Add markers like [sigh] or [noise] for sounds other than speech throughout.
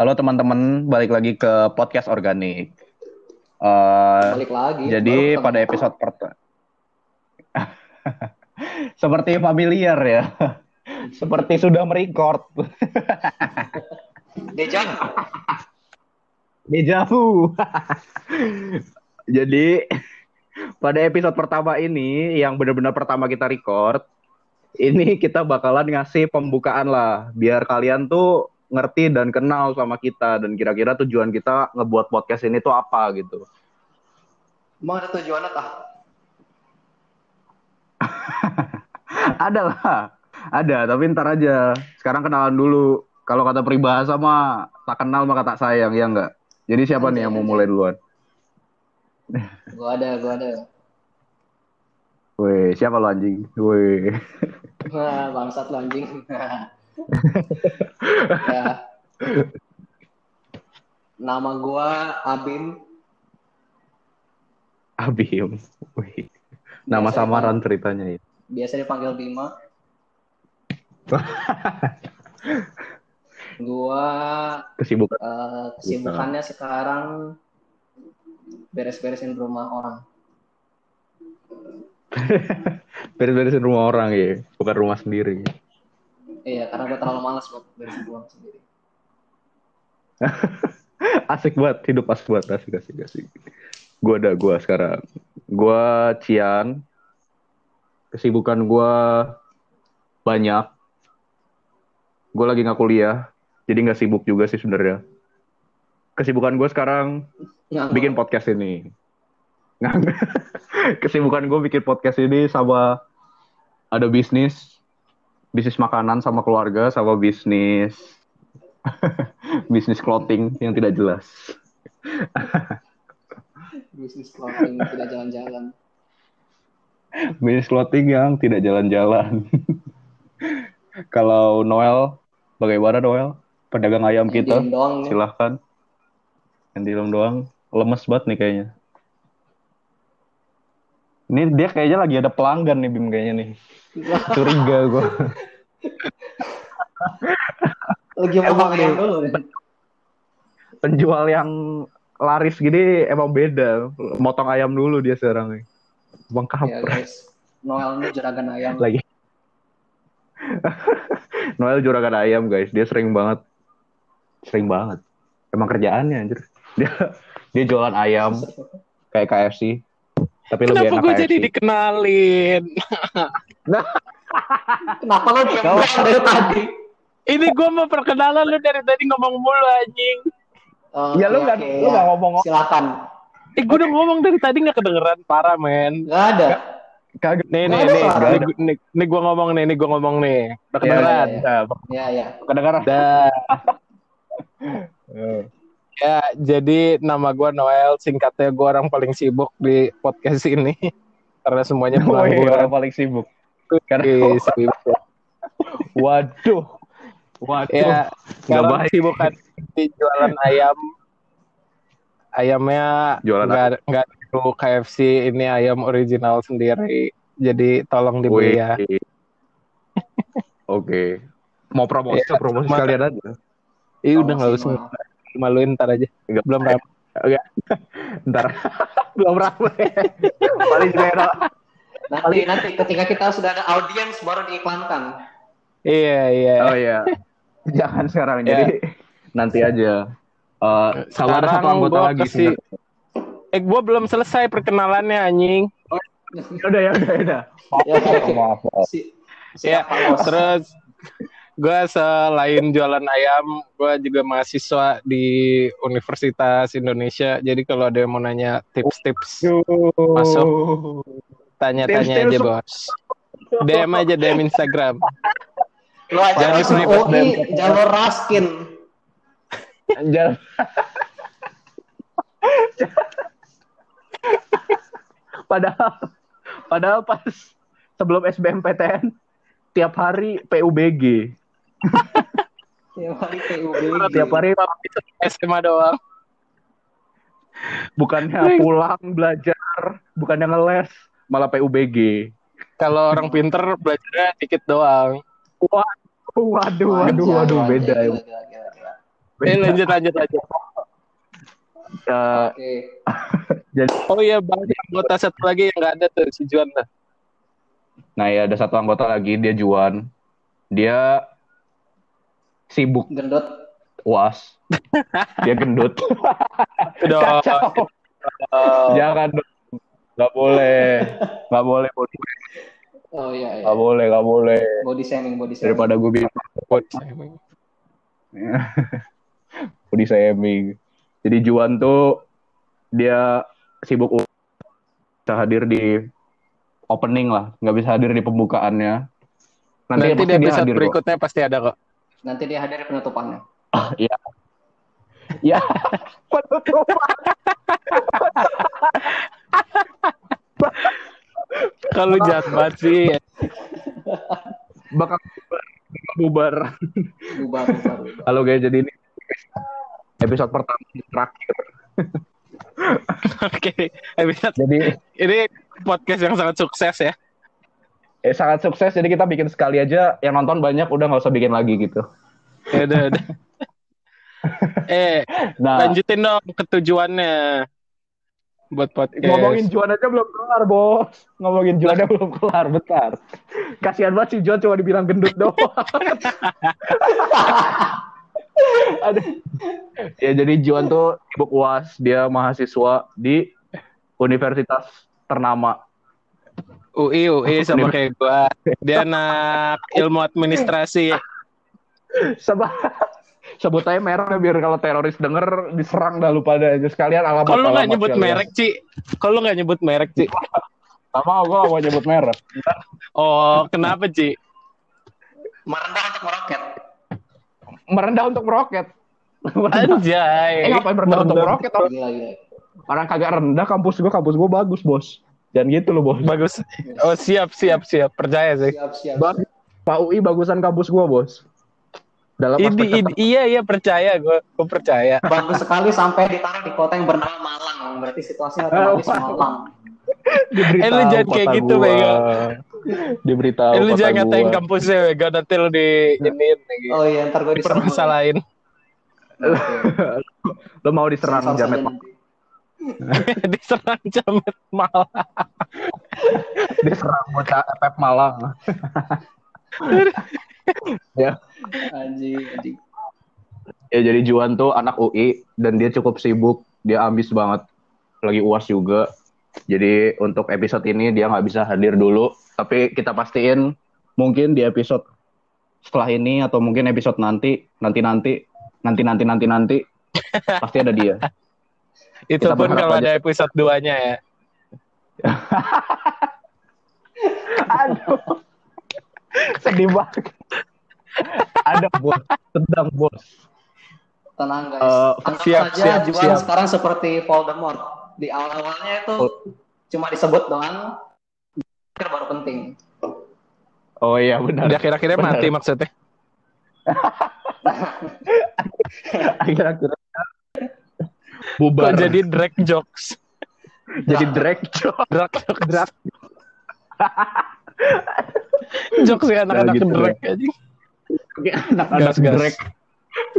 Halo teman-teman, balik lagi ke podcast organik. Uh, balik lagi. Jadi pada episode pertama, [laughs] seperti familiar ya, [laughs] seperti sudah merecord. Deja. [laughs] Deja vu. Jadi pada episode pertama ini yang benar-benar pertama kita record, ini kita bakalan ngasih pembukaan lah biar kalian tuh ngerti dan kenal sama kita dan kira-kira tujuan kita ngebuat podcast ini tuh apa gitu. Emang ada tujuannya tah? [laughs] ada lah, ada tapi ntar aja. Sekarang kenalan dulu. Kalau kata peribahasa mah tak kenal maka tak sayang ya enggak. Jadi siapa nih yang mau mulai duluan? [laughs] Gua ada, gua ada. Woi, siapa lo anjing? Woi. bangsat lo anjing. [laughs] ya. Nama gua Abim. Abim. Wih. Nama biasa samaran ceritanya ya. Biasa dipanggil Bima. [laughs] gua kesibukan uh, kesibukannya sekarang beres-beresin rumah orang. [laughs] beres-beresin rumah orang ya, bukan rumah sendiri. Gue terlalu malas buat beresin sendiri. [laughs] asik banget, hidup pas buat asik asik asik. Gue ada gue sekarang. Gue Cian. Kesibukan gue banyak. Gue lagi nggak kuliah, jadi nggak sibuk juga sih sebenarnya. Kesibukan gue sekarang Nggak, bikin podcast ini. [laughs] Kesibukan gue bikin podcast ini sama ada bisnis, bisnis makanan sama keluarga, sama bisnis [laughs] bisnis clothing yang tidak jelas. [laughs] bisnis clothing tidak jalan-jalan. Bisnis clothing yang tidak jalan-jalan. [laughs] Kalau Noel, bagaimana Noel? Pedagang ayam kita, doang, silahkan. Yang di doang, lemes banget nih kayaknya. Ini dia kayaknya lagi ada pelanggan nih Bim kayaknya nih. Curiga gue. lagi dulu Penjual yang laris gini emang beda. Motong ayam dulu dia sekarang nih. Bang Ya, guys. Noel ini juragan ayam. Lagi. [laughs] Noel juragan ayam guys. Dia sering banget. Sering banget. Emang kerjaannya anjir. Dia dia jualan ayam [laughs] kayak KFC tapi Kenapa lebih enak gue jadi dikenalin? nah, Kenapa lo [laughs] dari tadi? Ini gue mau perkenalan lu dari tadi ngomong mulu anjing. Oh, ya lu nggak okay, lu nggak ya. ngomong. Silakan. Eh gue udah ngomong dari tadi nggak kedengeran parah men. Gak ada. Kagak. Nih nih nih, nih, nih, nih gue ngomong nih, nih gue ngomong nih. Udah iya, kedengeran. Iya iya. Kedengeran. Dah. [laughs] Ya, jadi nama gue Noel, singkatnya gue orang paling sibuk di podcast ini. [laughs] Karena semuanya oh, iya, orang paling sibuk. Karena sibuk. [laughs] Waduh. Waduh. Ya, sekarang sibukan di jualan ayam. Ayamnya jualan nggak nggak perlu KFC, ini ayam original sendiri. Jadi tolong dibeli ya. Oke. Okay. Mau promosi, ya, promosi sekalian aja. Iya udah nggak usah maluin ntar aja. Enggak, belum ramai Enggak. [laughs] ntar. [laughs] Belum ramai paling zero nanti nanti ketika kita sudah ada audiens baru diiklankan iya iya. Oh iya. [laughs] Jangan sekarang yeah. jadi. Nanti aja. Uh, sekarang ada satu anggota lagi sih eh gue belum selesai perkenalannya anjing. Oh, ya udah ya udah ya udah. Ya, maaf, maaf, maaf. Si, ya terus gue selain jualan ayam, gue juga mahasiswa di Universitas Indonesia. Jadi kalau ada yang mau nanya tips-tips masuk, tanya-tanya aja bos. DM aja DM Instagram. Lo aja jangan UI, jalur raskin. Jalur. [laughs] padahal, padahal pas sebelum SBMPTN tiap hari PUBG. Tiap hari PUBG. Tiap hari SMA doang. Bukannya pulang belajar, bukannya ngeles, malah PUBG. Kalau orang pinter belajarnya dikit doang. Waduh, waduh, waduh, waduh, beda ya. Eh, lanjut lanjut lanjut. Eh, Oke. [laughs] jadi Oh iya, bang, anggota satu lagi yang nggak ada tuh si Juan lah. nah ya ada satu anggota lagi dia Juan. Dia sibuk Gendut. uas. dia gendut. [laughs] Udah, Kacau. Jangan dong. Gak boleh. Gak boleh. Body, Oh iya, iya. Gak boleh. Gak boleh. Body shaming, body shaming. Daripada gue bilang [laughs] body shaming. Jadi Juan tuh dia sibuk bisa hadir di opening lah, nggak bisa hadir di pembukaannya. Nanti, Nanti dia episode hadir kok. berikutnya pasti ada kok. Nanti dia hadir penutupannya. Iya. Ya. Kalau jahat banget sih. bakal bubar. Bubar, bubar, bubar. Halo guys, jadi ini episode pertama terakhir. Oke, episode Jadi ini podcast yang sangat sukses ya. Eh, sangat sukses. Jadi kita bikin sekali aja. Yang nonton banyak, udah nggak usah bikin lagi gitu. Ya udah, udah. [laughs] eh, Nah, lanjutin dong ketujuannya buat podcast. ngomongin Juan aja belum kelar, bos. Ngomongin Juan aja belum kelar, bentar. Kasihan banget si Juan cuma dibilang gendut doang. [laughs] Ya jadi Juan tuh sibuk uas, dia mahasiswa di universitas ternama. UI, UI sama kayak gua. Dia anak [laughs] ilmu administrasi. Sebab sebut aja merek biar kalau teroris denger diserang dah lu pada aja sekalian alamat. Kalau lu nggak nyebut sekalian. merek, Ci? Kalau lu nggak nyebut merek, Ci? Gak mau, gue gak mau nyebut merek. Oh, kenapa, Ci? Merendah untuk meroket. Merendah untuk meroket. Anjay. Eh ngapain merendah untuk meroket? Orang kagak rendah kampus gue, kampus gue bagus bos. Jangan gitu loh bos. Bagus. Oh, siap, siap, siap. Percaya sih. Siap, siap. Bang, Pak UI bagusan kampus gue bos. Dalam Ini, ini- iya, iya, percaya. Gue gue percaya. Bagus sekali sampai ditaruh di kota yang bernama Malang. Berarti situasinya otomatis Oh, Malang. diberitahu Eh, lu jangan kayak gitu, gua. Bega. Diberitahu Eh, lu jangan ngatain gua. kampusnya, Wega. Nanti lu di lagi. Oh iya, ntar gue diserang. Dipermasalahin. Oke. Lu mau diserang jamet [laughs] Diserang jamet malah. [laughs] diserang bocah FF Malang. [laughs] ya. Anjing, anjing. ya jadi Juan tuh anak UI dan dia cukup sibuk, dia ambis banget. Lagi UAS juga. Jadi untuk episode ini dia nggak bisa hadir dulu, tapi kita pastiin mungkin di episode setelah ini atau mungkin episode nanti, nanti nanti, nanti nanti nanti nanti pasti ada dia. Itu Kita pun kalau aja. ada episode 2-nya ya. [laughs] Aduh. Sedih banget. Ada bos, sedang bos. Tenang guys. Eh, Anggap siap, saja siap, Juan siap. sekarang seperti Voldemort. Di awal-awalnya itu Oh. cuma disebut doang. Akhir baru penting. Oh iya benar. Kira-kira Benar. mati maksudnya. [laughs] [laughs] Akhir-akhirnya Kok bubar. jadi drag jokes. [laughs] jadi drag joke. [laughs] Drag jokes. Drag. [laughs] jokes ya anak-anak gitu, drag aja. Anak-anak Gas, gas. drag.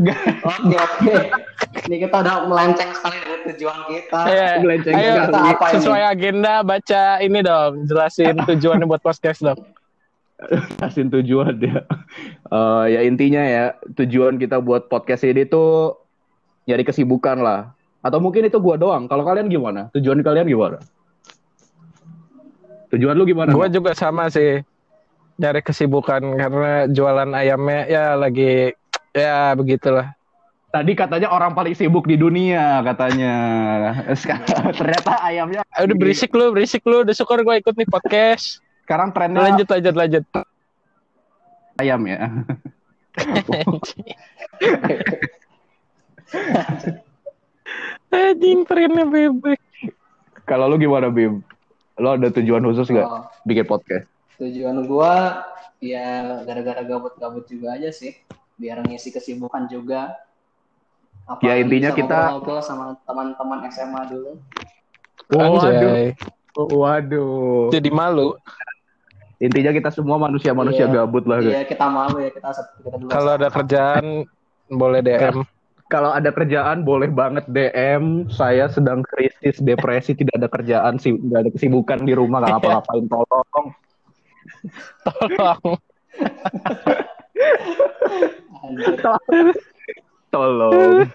Oke, oke. Ini kita udah melenceng sekali dari tujuan kita. Iya. Melenceng Ayo, kita apa ini? sesuai agenda baca ini dong, jelasin tujuannya buat podcast dong. Kasih tujuan ya. Eh, ya intinya ya tujuan kita buat podcast ini tuh nyari kesibukan lah. Atau mungkin itu gua doang. Kalau kalian gimana? Tujuan kalian gimana? Tujuan lu gimana? Gue Nok? juga sama sih nyari kesibukan karena jualan ayamnya ya lagi ya begitulah. Tadi katanya orang paling sibuk di dunia katanya. [laughs] Sekarang ternyata ayamnya. Ah, udah berisik lu, berisik lu. Udah syukur gue ikut nih podcast. Sekarang trennya Lanjut, lanjut, lanjut. ayam ya. [laughs] [laughs] Anjing trennya bebek. Kalau lu gimana Bim? Lo ada tujuan khusus gak Oh, bikin podcast? tujuan gua ya gara-gara gabut-gabut juga aja sih. Biar ngisi kesibukan juga. Ya, intinya kita- ngobrol-ngobrol sama teman-teman SMA dulu. Anjay. Waduh. Jadi malu. Intinya kita semua manusia-manusia Iya. gabut lah. guys. Iya, kita malu ya kita kita. Kalau ada kerjaan boleh DM. Kalau ada kerjaan boleh banget DM. Saya sedang krisis depresi, tidak ada kerjaan sih, tidak ada kesibukan di rumah, nggak ngapa-ngapain. Tolong. [laughs] Tolong. Tolong.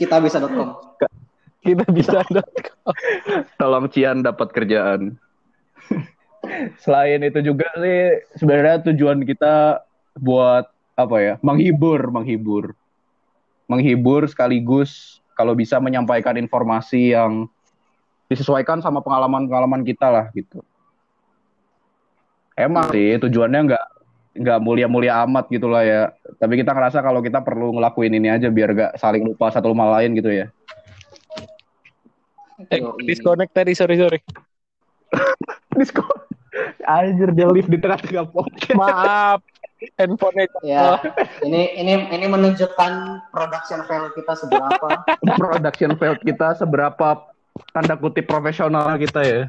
Kita bisa.com. Kita bisa Tolong Cian dapat kerjaan. Selain itu juga sih sebenarnya tujuan kita buat apa ya? Menghibur, menghibur. Menghibur sekaligus kalau bisa menyampaikan informasi yang disesuaikan sama pengalaman-pengalaman kita lah gitu. Emang sih tujuannya nggak nggak mulia-mulia amat gitu lah ya. Tapi kita ngerasa kalau kita perlu ngelakuin ini aja biar gak saling lupa satu sama lain gitu ya. Eh, disconnect tadi, sorry, sorry. [laughs] Discord. Anjir dia live di tengah-tengah podcast. Maaf. Handphone Ya, ini ini ini menunjukkan production value kita seberapa. [laughs] Production value kita seberapa tanda kutip profesional kita ya.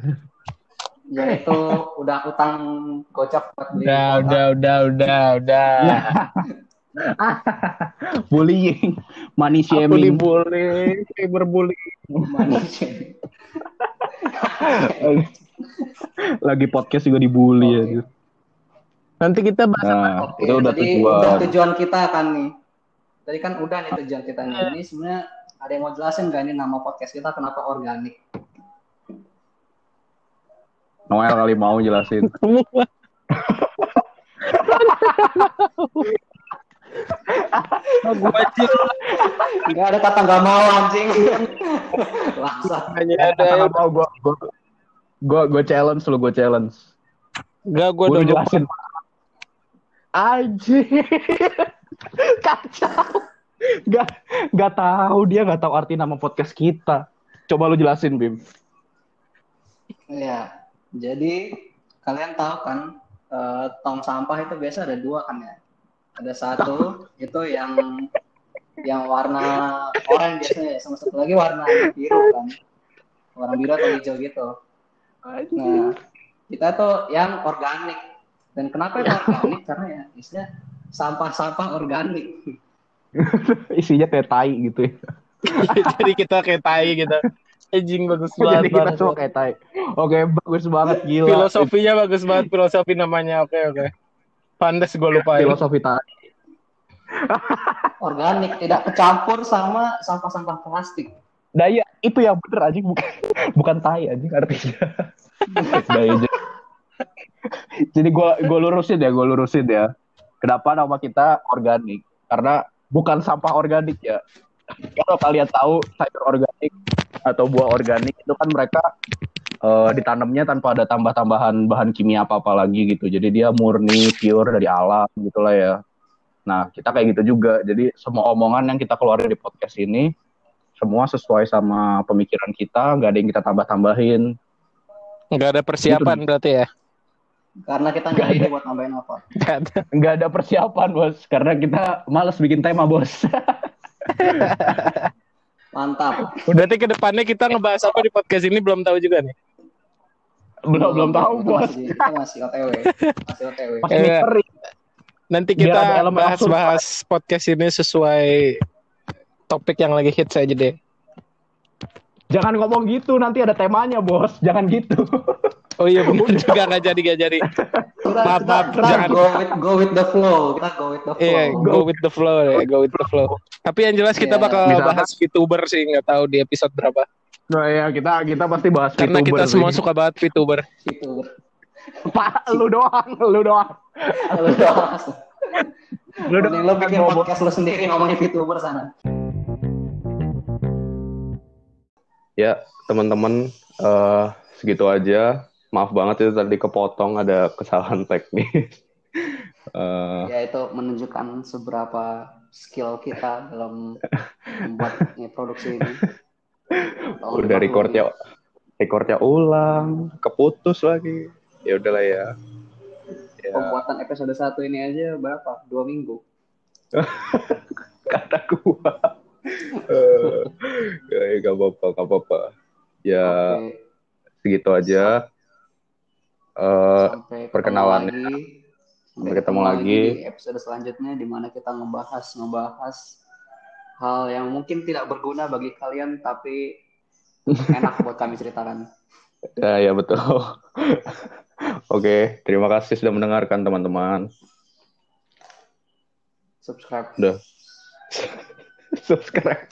Yaitu udah utang gocap buat beli Udah, kuota. udah, udah, udah, udah. [laughs] Bullying, money Aku shaming. dibully, cyberbullying. Manis. [laughs] Lagi podcast juga dibully Oke. ya. Nanti kita bahas apa? Nah, Oke, itu udah jadi tujuan. udah tujuan kita kan nih. Tadi kan udah nih tujuan kita nih. Ini sebenarnya ada yang mau jelasin gak ini nama podcast kita kenapa organik? Noel kali mau jelasin. Gua aja Gak ada kata gak mau anjing. Bangsat. hanya Kata ada. nggak mau gue gue gue gue challenge lu gue challenge. Enggak, gua Gue udah udah jelasin. Anjir. [laughs] Kacau. Gak, gak tahu dia gak tahu arti nama podcast kita. Coba lu jelasin Bim. Ya, jadi kalian tahu kan eh, tong sampah itu biasa ada dua kan ya. Ada satu [laughs] itu yang yang warna oranye biasanya, sama satu lagi warna biru kan. Warna biru atau hijau gitu. Nah, kita tuh yang organik. Dan kenapa [laughs] itu organik? Karena ya istilah sampah-sampah organik. [laughs] Isinya kayak tai gitu ya. [laughs] Jadi kita kayak tai gitu. Anjing bagus Jadi banget. kita banget. semua kayak tai. Oke, bagus banget gila. Filosofinya bagus banget, filosofi namanya. Oke, oke. Pandes gue lupain. Filosofi tai. Organik, tidak kecampur sama sampah-sampah plastik. Iya, itu yang bener anjing bukan bukan tai anjing artinya. iya, jadi- jadi gua lurusin ya, gua lurusin ya. Kenapa nama kita organik? Karena bukan sampah organik ya. Kalau kalian tahu sayur organik atau buah organik itu kan mereka eh, ditanamnya tanpa ada tambah-tambahan bahan kimia apa-apa lagi gitu. Jadi dia murni pure dari alam gitulah ya. Nah, kita kayak gitu juga. Jadi semua omongan yang kita keluarin di podcast ini semua sesuai sama pemikiran kita, nggak ada yang kita tambah-tambahin. Enggak ada persiapan berarti ya. Karena kita nggak ada buat nambahin apa. Nggak ada. Persiapan, bos. Karena kita males bikin tema, bos. [laughs] Mantap. Berarti ke depannya kita ngebahas apa di podcast ini belum tahu juga nih. belum belum tahu, bos. Masih, itu masih OTW. Masih OTW. Masih. Nanti kita bahas-bahas podcast ini sesuai topik yang lagi hits aja deh. Jangan ngomong gitu, nanti ada temanya, bos. Jangan gitu. [laughs] Oh iya benar juga nggak jadi nggak jadi. Kita, Maaf, kita, maaf, kita jangan. go with go with the flow. Kita go with the flow. Iya, go with the flow deh, go with the flow. Tapi yang jelas kita Iya. bakal Misalkan- bahas VTuber sih, nggak tahu di episode berapa. Nah ya, kita kita pasti bahas Karena VTuber kita sih. semua suka banget VTuber. Gitu. Pak, lu doang, lu doang. Lu doang. Lu doang. lo bikin podcast lo sendiri ngomongin VTuber sana. Ya, teman-teman, eh, segitu aja. Maaf banget itu tadi kepotong ada kesalahan teknis. [laughs] Eh, Ya itu menunjukkan seberapa skill kita dalam membuat [laughs] ini, produksi ini. Tolong udah recordnya recordnya ulang, keputus lagi. Ya udahlah ya. Ya, Pembuatan episode satu ini aja berapa? Dua minggu. [laughs] kata gua. Ya, gak apa-apa, gak apa-apa. Ya, Oke, segitu aja. Eh, sampai perkenalannya. lagi. Sampai ketemu lagi. di episode selanjutnya di mana kita ngebahas ngebahas hal yang mungkin tidak berguna bagi kalian tapi enak [laughs] buat kami ceritakan. Ya, ya betul. [laughs] Oke, terima kasih sudah mendengarkan teman-teman. Subscribe. Udah. [laughs] Subscribe.